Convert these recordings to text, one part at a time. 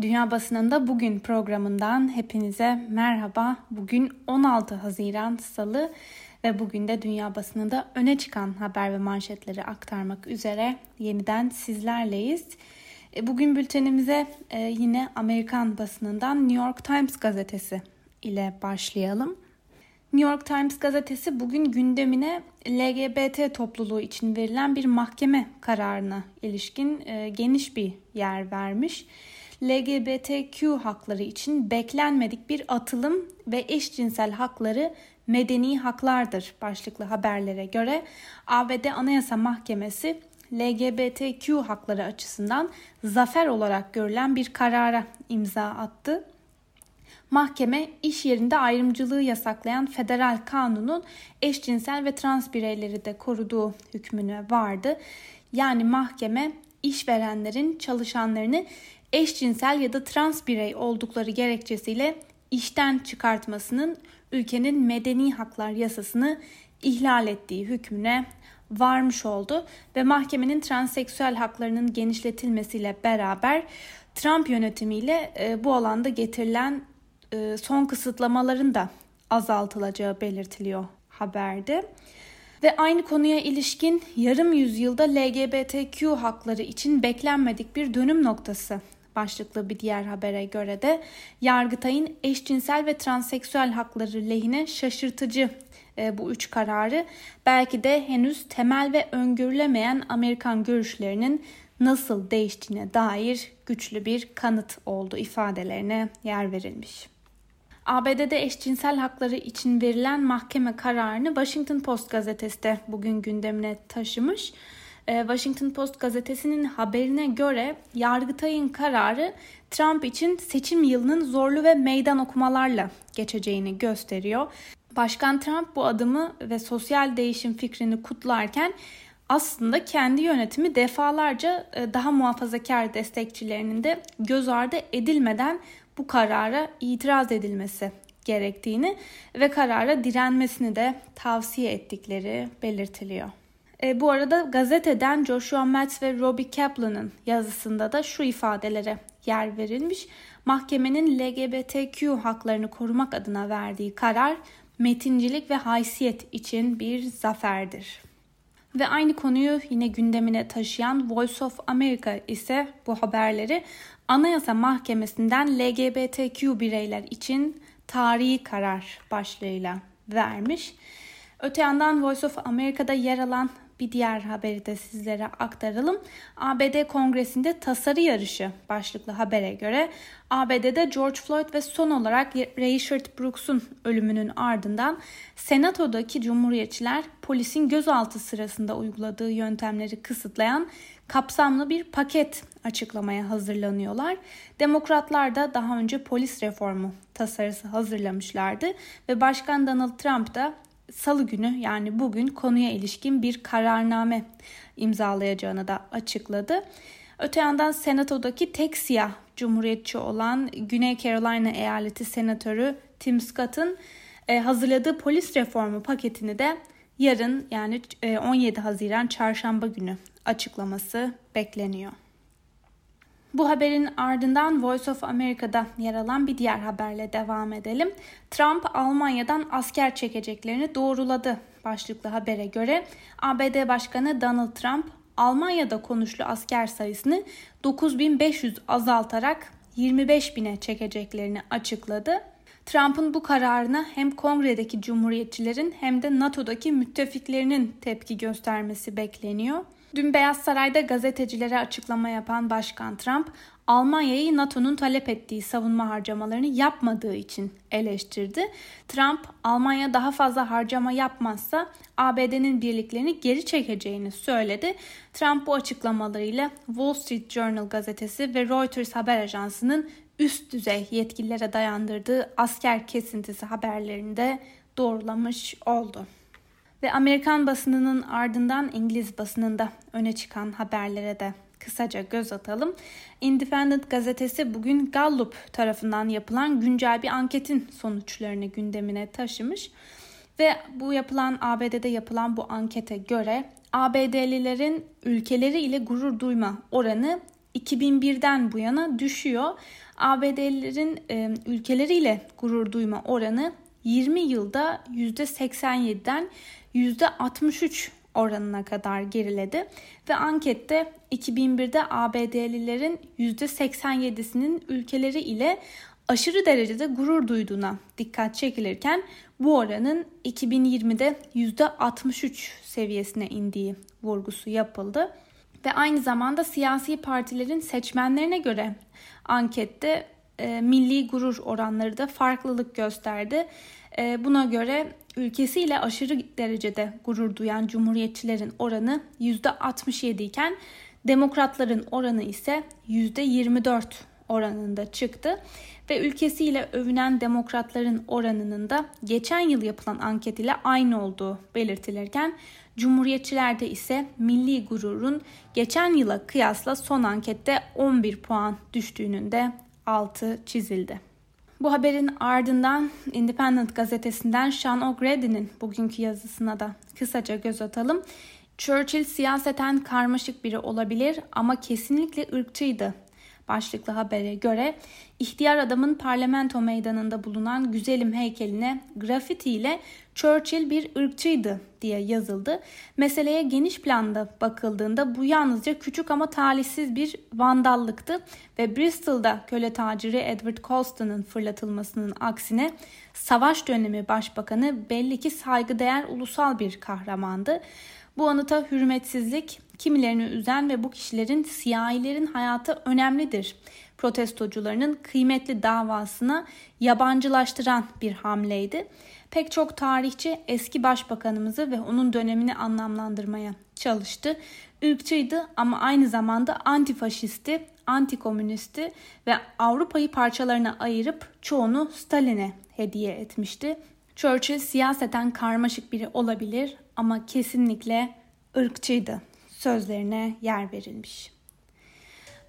Dünya Basınında Bugün programından hepinize merhaba. Bugün 16 Haziran Salı ve bugün de dünya basınında öne çıkan haber ve manşetleri aktarmak üzere yeniden sizlerleyiz. E, bugün bültenimize e, yine Amerikan basınından New York Times gazetesi ile başlayalım. New York Times gazetesi bugün gündemine LGBT topluluğu için verilen bir mahkeme kararına ilişkin e, geniş bir yer vermiş. LGBTQ hakları için beklenmedik bir atılım ve eşcinsel hakları medeni haklardır başlıklı haberlere göre ABD Anayasa Mahkemesi LGBTQ hakları açısından zafer olarak görülen bir karara imza attı. Mahkeme iş yerinde ayrımcılığı yasaklayan federal kanunun eşcinsel ve trans bireyleri de koruduğu hükmüne vardı. Yani mahkeme işverenlerin çalışanlarını eşcinsel ya da trans birey oldukları gerekçesiyle işten çıkartmasının ülkenin medeni haklar yasasını ihlal ettiği hükmüne varmış oldu ve mahkemenin transseksüel haklarının genişletilmesiyle beraber Trump yönetimiyle e, bu alanda getirilen e, son kısıtlamaların da azaltılacağı belirtiliyor haberde. Ve aynı konuya ilişkin yarım yüzyılda LGBTQ hakları için beklenmedik bir dönüm noktası başlıklı bir diğer habere göre de Yargıtay'ın eşcinsel ve transseksüel hakları lehine şaşırtıcı e, bu üç kararı belki de henüz temel ve öngörülemeyen Amerikan görüşlerinin nasıl değiştiğine dair güçlü bir kanıt oldu ifadelerine yer verilmiş. ABD'de eşcinsel hakları için verilen mahkeme kararını Washington Post gazetesi de bugün gündemine taşımış. Ee, Washington Post gazetesinin haberine göre Yargıtay'ın kararı Trump için seçim yılının zorlu ve meydan okumalarla geçeceğini gösteriyor. Başkan Trump bu adımı ve sosyal değişim fikrini kutlarken aslında kendi yönetimi defalarca e, daha muhafazakar destekçilerinin de göz ardı edilmeden bu karara itiraz edilmesi gerektiğini ve karara direnmesini de tavsiye ettikleri belirtiliyor. E, bu arada gazeteden Joshua Metz ve Robbie Kaplan'ın yazısında da şu ifadelere yer verilmiş. Mahkemenin LGBTQ haklarını korumak adına verdiği karar metincilik ve haysiyet için bir zaferdir. Ve aynı konuyu yine gündemine taşıyan Voice of America ise bu haberleri Anayasa Mahkemesi'nden LGBTQ bireyler için tarihi karar başlığıyla vermiş. Öte yandan Voice of America'da yer alan bir diğer haberi de sizlere aktaralım. ABD Kongresi'nde tasarı yarışı başlıklı habere göre ABD'de George Floyd ve son olarak Rayshard Brooks'un ölümünün ardından Senato'daki Cumhuriyetçiler polisin gözaltı sırasında uyguladığı yöntemleri kısıtlayan kapsamlı bir paket açıklamaya hazırlanıyorlar. Demokratlar da daha önce polis reformu tasarısı hazırlamışlardı ve Başkan Donald Trump da salı günü yani bugün konuya ilişkin bir kararname imzalayacağını da açıkladı. Öte yandan senatodaki tek siyah cumhuriyetçi olan Güney Carolina eyaleti senatörü Tim Scott'ın e, hazırladığı polis reformu paketini de yarın yani 17 e, Haziran çarşamba günü açıklaması bekleniyor. Bu haberin ardından Voice of America'da yer alan bir diğer haberle devam edelim. Trump Almanya'dan asker çekeceklerini doğruladı başlıklı habere göre ABD Başkanı Donald Trump Almanya'da konuşlu asker sayısını 9500 azaltarak 25 bine çekeceklerini açıkladı. Trump'ın bu kararına hem kongredeki cumhuriyetçilerin hem de NATO'daki müttefiklerinin tepki göstermesi bekleniyor. Dün Beyaz Saray'da gazetecilere açıklama yapan Başkan Trump, Almanya'yı NATO'nun talep ettiği savunma harcamalarını yapmadığı için eleştirdi. Trump, Almanya daha fazla harcama yapmazsa ABD'nin birliklerini geri çekeceğini söyledi. Trump bu açıklamalarıyla Wall Street Journal gazetesi ve Reuters haber ajansının üst düzey yetkililere dayandırdığı asker kesintisi haberlerini de doğrulamış oldu. Ve Amerikan basınının ardından İngiliz basınında öne çıkan haberlere de kısaca göz atalım. Independent gazetesi bugün Gallup tarafından yapılan güncel bir anketin sonuçlarını gündemine taşımış. Ve bu yapılan ABD'de yapılan bu ankete göre ABD'lilerin ülkeleri ile gurur duyma oranı 2001'den bu yana düşüyor. ABD'lilerin e, ülkeleriyle gurur duyma oranı 20 yılda %87'den %63 oranına kadar geriledi ve ankette 2001'de ABD'lilerin %87'sinin ülkeleri ile aşırı derecede gurur duyduğuna dikkat çekilirken bu oranın 2020'de %63 seviyesine indiği vurgusu yapıldı. Ve aynı zamanda siyasi partilerin seçmenlerine göre ankette e, milli gurur oranları da farklılık gösterdi. E, buna göre ülkesiyle aşırı derecede gurur duyan cumhuriyetçilerin oranı %67 iken demokratların oranı ise %24 oranında çıktı ve ülkesiyle övünen demokratların oranının da geçen yıl yapılan anket ile aynı olduğu belirtilirken Cumhuriyetçilerde ise milli gururun geçen yıla kıyasla son ankette 11 puan düştüğünün de altı çizildi. Bu haberin ardından Independent gazetesinden Sean O'Grady'nin bugünkü yazısına da kısaca göz atalım. Churchill siyaseten karmaşık biri olabilir ama kesinlikle ırkçıydı başlıklı habere göre ihtiyar adamın parlamento meydanında bulunan güzelim heykeline grafiti ile Churchill bir ırkçıydı diye yazıldı. Meseleye geniş planda bakıldığında bu yalnızca küçük ama talihsiz bir vandallıktı ve Bristol'da köle taciri Edward Colston'ın fırlatılmasının aksine savaş dönemi başbakanı belli ki saygıdeğer ulusal bir kahramandı. Bu anıta hürmetsizlik kimilerini üzen ve bu kişilerin siyahilerin hayatı önemlidir. Protestocularının kıymetli davasına yabancılaştıran bir hamleydi. Pek çok tarihçi eski başbakanımızı ve onun dönemini anlamlandırmaya çalıştı. Ülkçüydü ama aynı zamanda antifaşisti, antikomünisti ve Avrupa'yı parçalarına ayırıp çoğunu Stalin'e hediye etmişti. Churchill siyaseten karmaşık biri olabilir ama kesinlikle ırkçıydı sözlerine yer verilmiş.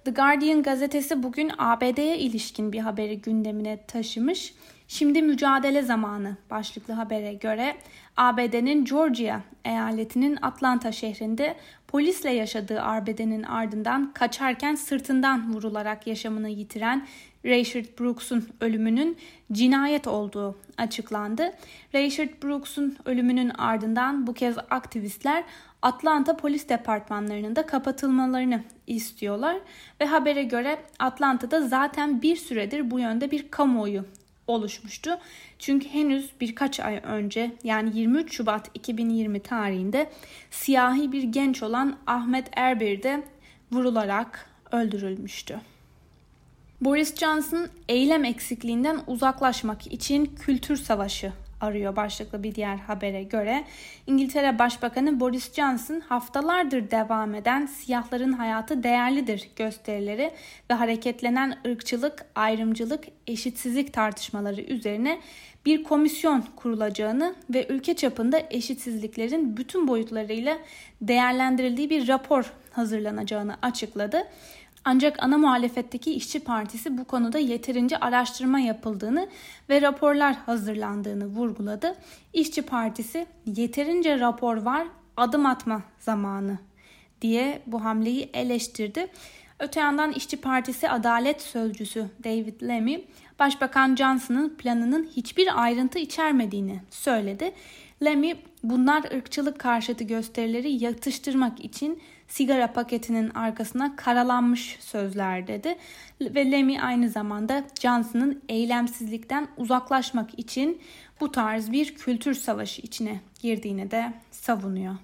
The Guardian gazetesi bugün ABD'ye ilişkin bir haberi gündemine taşımış. Şimdi mücadele zamanı başlıklı habere göre ABD'nin Georgia eyaletinin Atlanta şehrinde polisle yaşadığı arbedenin ardından kaçarken sırtından vurularak yaşamını yitiren Rayshard Brooks'un ölümünün cinayet olduğu açıklandı. Rayshard Brooks'un ölümünün ardından bu kez aktivistler Atlanta polis departmanlarının da kapatılmalarını istiyorlar ve habere göre Atlanta'da zaten bir süredir bu yönde bir kamuoyu oluşmuştu. Çünkü henüz birkaç ay önce yani 23 Şubat 2020 tarihinde siyahi bir genç olan Ahmet Erbil de vurularak öldürülmüştü. Boris Johnson eylem eksikliğinden uzaklaşmak için kültür savaşı arıyor başlıklı bir diğer habere göre. İngiltere Başbakanı Boris Johnson haftalardır devam eden siyahların hayatı değerlidir gösterileri ve hareketlenen ırkçılık, ayrımcılık, eşitsizlik tartışmaları üzerine bir komisyon kurulacağını ve ülke çapında eşitsizliklerin bütün boyutlarıyla değerlendirildiği bir rapor hazırlanacağını açıkladı. Ancak ana muhalefetteki İşçi Partisi bu konuda yeterince araştırma yapıldığını ve raporlar hazırlandığını vurguladı. İşçi Partisi yeterince rapor var, adım atma zamanı diye bu hamleyi eleştirdi. Öte yandan İşçi Partisi Adalet Sözcüsü David Lemmy, Başbakan Johnson'ın planının hiçbir ayrıntı içermediğini söyledi. Lemmy bunlar ırkçılık karşıtı gösterileri yatıştırmak için sigara paketinin arkasına karalanmış sözler dedi. Ve Lemmy aynı zamanda Johnson'ın eylemsizlikten uzaklaşmak için bu tarz bir kültür savaşı içine girdiğini de savunuyor.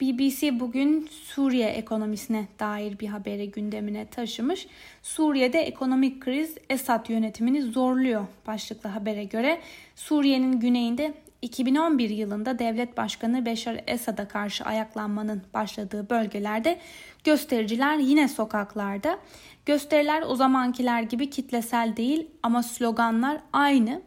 BBC bugün Suriye ekonomisine dair bir haberi gündemine taşımış. Suriye'de ekonomik kriz Esad yönetimini zorluyor başlıklı habere göre. Suriye'nin güneyinde 2011 yılında devlet başkanı Beşar Esad'a karşı ayaklanmanın başladığı bölgelerde göstericiler yine sokaklarda. Gösteriler o zamankiler gibi kitlesel değil ama sloganlar aynı.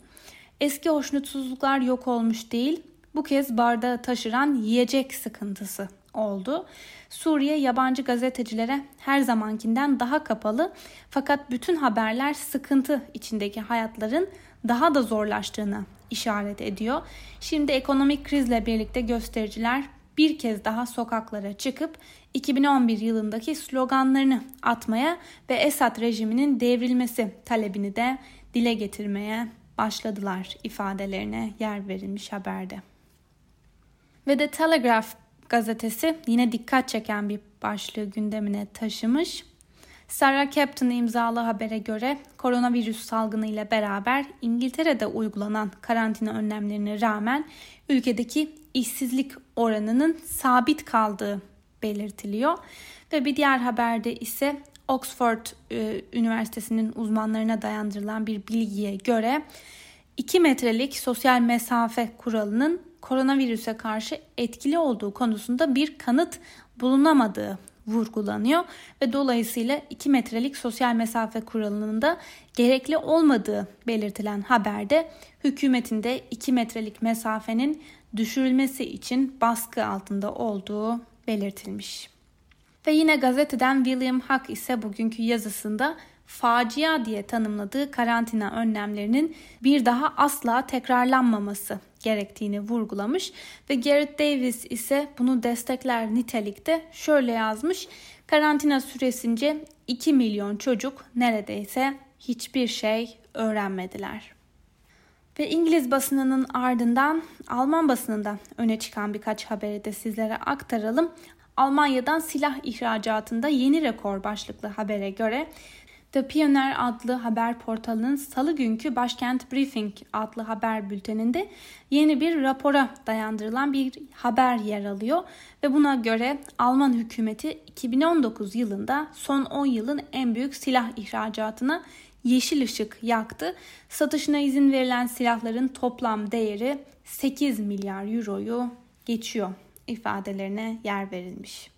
Eski hoşnutsuzluklar yok olmuş değil, bu kez bardağı taşıran yiyecek sıkıntısı oldu. Suriye yabancı gazetecilere her zamankinden daha kapalı fakat bütün haberler sıkıntı içindeki hayatların daha da zorlaştığını işaret ediyor. Şimdi ekonomik krizle birlikte göstericiler bir kez daha sokaklara çıkıp 2011 yılındaki sloganlarını atmaya ve Esad rejiminin devrilmesi talebini de dile getirmeye başladılar ifadelerine yer verilmiş haberde. Ve The Telegraph gazetesi yine dikkat çeken bir başlığı gündemine taşımış. Sarah Captain imzalı habere göre koronavirüs salgını ile beraber İngiltere'de uygulanan karantina önlemlerine rağmen ülkedeki işsizlik oranının sabit kaldığı belirtiliyor. Ve bir diğer haberde ise Oxford e, Üniversitesi'nin uzmanlarına dayandırılan bir bilgiye göre 2 metrelik sosyal mesafe kuralının koronavirüse karşı etkili olduğu konusunda bir kanıt bulunamadığı vurgulanıyor ve dolayısıyla 2 metrelik sosyal mesafe kuralının da gerekli olmadığı belirtilen haberde hükümetin de 2 metrelik mesafenin düşürülmesi için baskı altında olduğu belirtilmiş. Ve yine gazeteden William Huck ise bugünkü yazısında facia diye tanımladığı karantina önlemlerinin bir daha asla tekrarlanmaması gerektiğini vurgulamış ve Garrett Davis ise bunu destekler nitelikte şöyle yazmış. Karantina süresince 2 milyon çocuk neredeyse hiçbir şey öğrenmediler. Ve İngiliz basınının ardından Alman basınında öne çıkan birkaç haberi de sizlere aktaralım. Almanya'dan silah ihracatında yeni rekor başlıklı habere göre The Pioneer adlı haber portalının salı günkü Başkent Briefing adlı haber bülteninde yeni bir rapora dayandırılan bir haber yer alıyor ve buna göre Alman hükümeti 2019 yılında son 10 yılın en büyük silah ihracatına yeşil ışık yaktı. Satışına izin verilen silahların toplam değeri 8 milyar euroyu geçiyor ifadelerine yer verilmiş.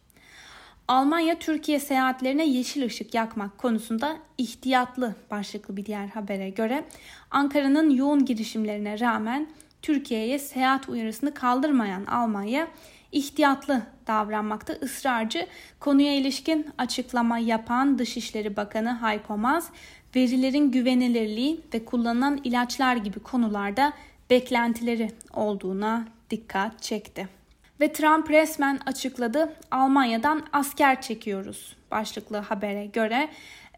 Almanya Türkiye seyahatlerine yeşil ışık yakmak konusunda ihtiyatlı başlıklı bir diğer habere göre Ankara'nın yoğun girişimlerine rağmen Türkiye'ye seyahat uyarısını kaldırmayan Almanya ihtiyatlı davranmakta ısrarcı. Konuya ilişkin açıklama yapan Dışişleri Bakanı Hayko Maz, verilerin güvenilirliği ve kullanılan ilaçlar gibi konularda beklentileri olduğuna dikkat çekti. Ve Trump resmen açıkladı Almanya'dan asker çekiyoruz başlıklı habere göre.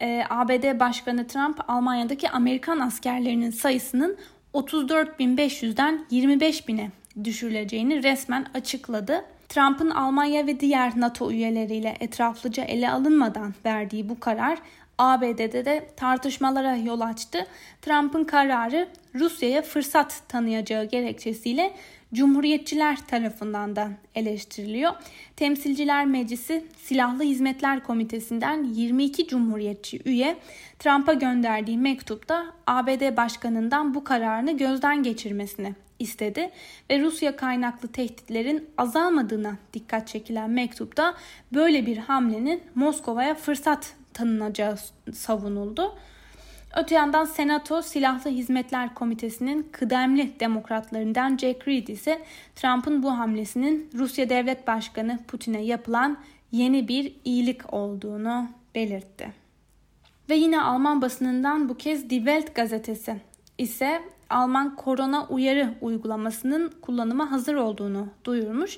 E, ABD Başkanı Trump Almanya'daki Amerikan askerlerinin sayısının 34.500'den 25.000'e düşürüleceğini resmen açıkladı. Trump'ın Almanya ve diğer NATO üyeleriyle etraflıca ele alınmadan verdiği bu karar ABD'de de tartışmalara yol açtı. Trump'ın kararı Rusya'ya fırsat tanıyacağı gerekçesiyle Cumhuriyetçiler tarafından da eleştiriliyor. Temsilciler Meclisi Silahlı Hizmetler Komitesi'nden 22 Cumhuriyetçi üye Trump'a gönderdiği mektupta ABD Başkanı'ndan bu kararını gözden geçirmesini istedi ve Rusya kaynaklı tehditlerin azalmadığına dikkat çekilen mektupta böyle bir hamlenin Moskova'ya fırsat tanınacağı savunuldu. Öte yandan Senato Silahlı Hizmetler Komitesi'nin kıdemli demokratlarından Jack Reed ise Trump'ın bu hamlesinin Rusya Devlet Başkanı Putin'e yapılan yeni bir iyilik olduğunu belirtti. Ve yine Alman basınından bu kez Die Welt gazetesi ise Alman korona uyarı uygulamasının kullanıma hazır olduğunu duyurmuş.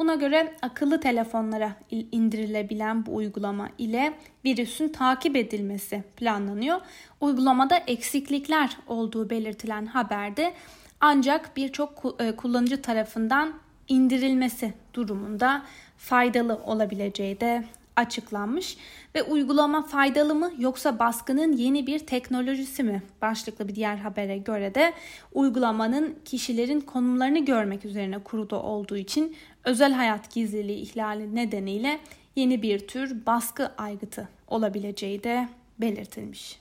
Buna göre akıllı telefonlara indirilebilen bu uygulama ile virüsün takip edilmesi planlanıyor. Uygulamada eksiklikler olduğu belirtilen haberde ancak birçok e, kullanıcı tarafından indirilmesi durumunda faydalı olabileceği de açıklanmış ve uygulama faydalı mı yoksa baskının yeni bir teknolojisi mi? Başlıklı bir diğer habere göre de uygulamanın kişilerin konumlarını görmek üzerine kurulu olduğu için özel hayat gizliliği ihlali nedeniyle yeni bir tür baskı aygıtı olabileceği de belirtilmiş.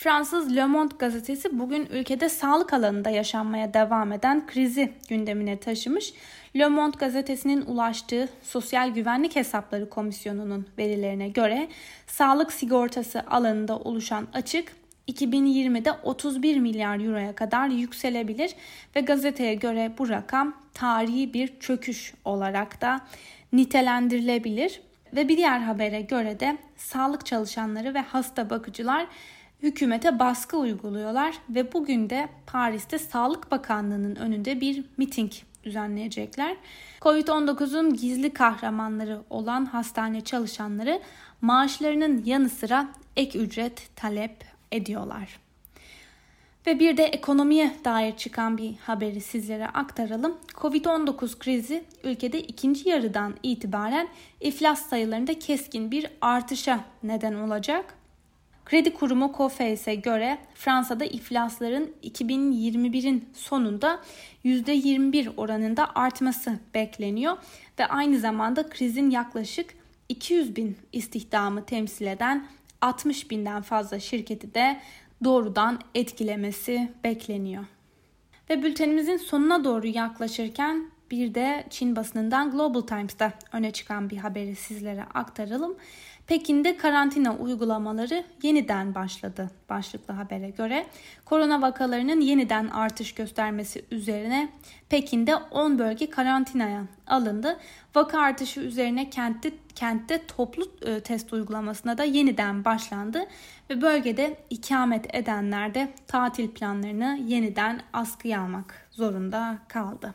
Fransız Le Monde gazetesi bugün ülkede sağlık alanında yaşanmaya devam eden krizi gündemine taşımış. Le Monde gazetesinin ulaştığı Sosyal Güvenlik Hesapları Komisyonu'nun verilerine göre sağlık sigortası alanında oluşan açık 2020'de 31 milyar euroya kadar yükselebilir ve gazeteye göre bu rakam tarihi bir çöküş olarak da nitelendirilebilir. Ve bir diğer habere göre de sağlık çalışanları ve hasta bakıcılar hükümete baskı uyguluyorlar ve bugün de Paris'te Sağlık Bakanlığı'nın önünde bir miting düzenleyecekler. Covid-19'un gizli kahramanları olan hastane çalışanları maaşlarının yanı sıra ek ücret talep ediyorlar. Ve bir de ekonomiye dair çıkan bir haberi sizlere aktaralım. Covid-19 krizi ülkede ikinci yarıdan itibaren iflas sayılarında keskin bir artışa neden olacak. Kredi kurumu Coface'e göre Fransa'da iflasların 2021'in sonunda %21 oranında artması bekleniyor ve aynı zamanda krizin yaklaşık 200 bin istihdamı temsil eden 60 binden fazla şirketi de doğrudan etkilemesi bekleniyor. Ve bültenimizin sonuna doğru yaklaşırken bir de Çin basınından Global Times'ta öne çıkan bir haberi sizlere aktaralım. Pekin'de karantina uygulamaları yeniden başladı başlıklı habere göre. Korona vakalarının yeniden artış göstermesi üzerine Pekin'de 10 bölge karantinaya alındı. Vaka artışı üzerine kentte, kentte toplu e, test uygulamasına da yeniden başlandı ve bölgede ikamet edenler de tatil planlarını yeniden askıya almak zorunda kaldı.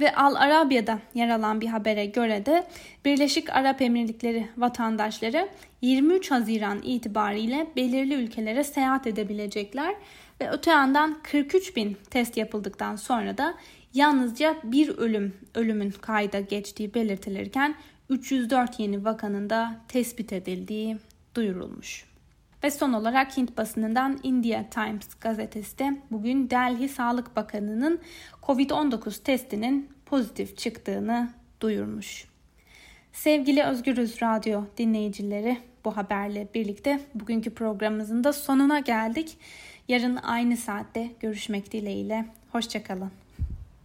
Ve Al Arabia'da yer alan bir habere göre de Birleşik Arap Emirlikleri vatandaşları 23 Haziran itibariyle belirli ülkelere seyahat edebilecekler ve öte yandan 43 bin test yapıldıktan sonra da yalnızca bir ölüm ölümün kayda geçtiği belirtilirken 304 yeni vakanın da tespit edildiği duyurulmuş. Ve son olarak Hint basınından India Times gazetesi de bugün Delhi Sağlık Bakanı'nın COVID-19 testinin pozitif çıktığını duyurmuş. Sevgili Özgürüz Radyo dinleyicileri bu haberle birlikte bugünkü programımızın da sonuna geldik. Yarın aynı saatte görüşmek dileğiyle. Hoşçakalın.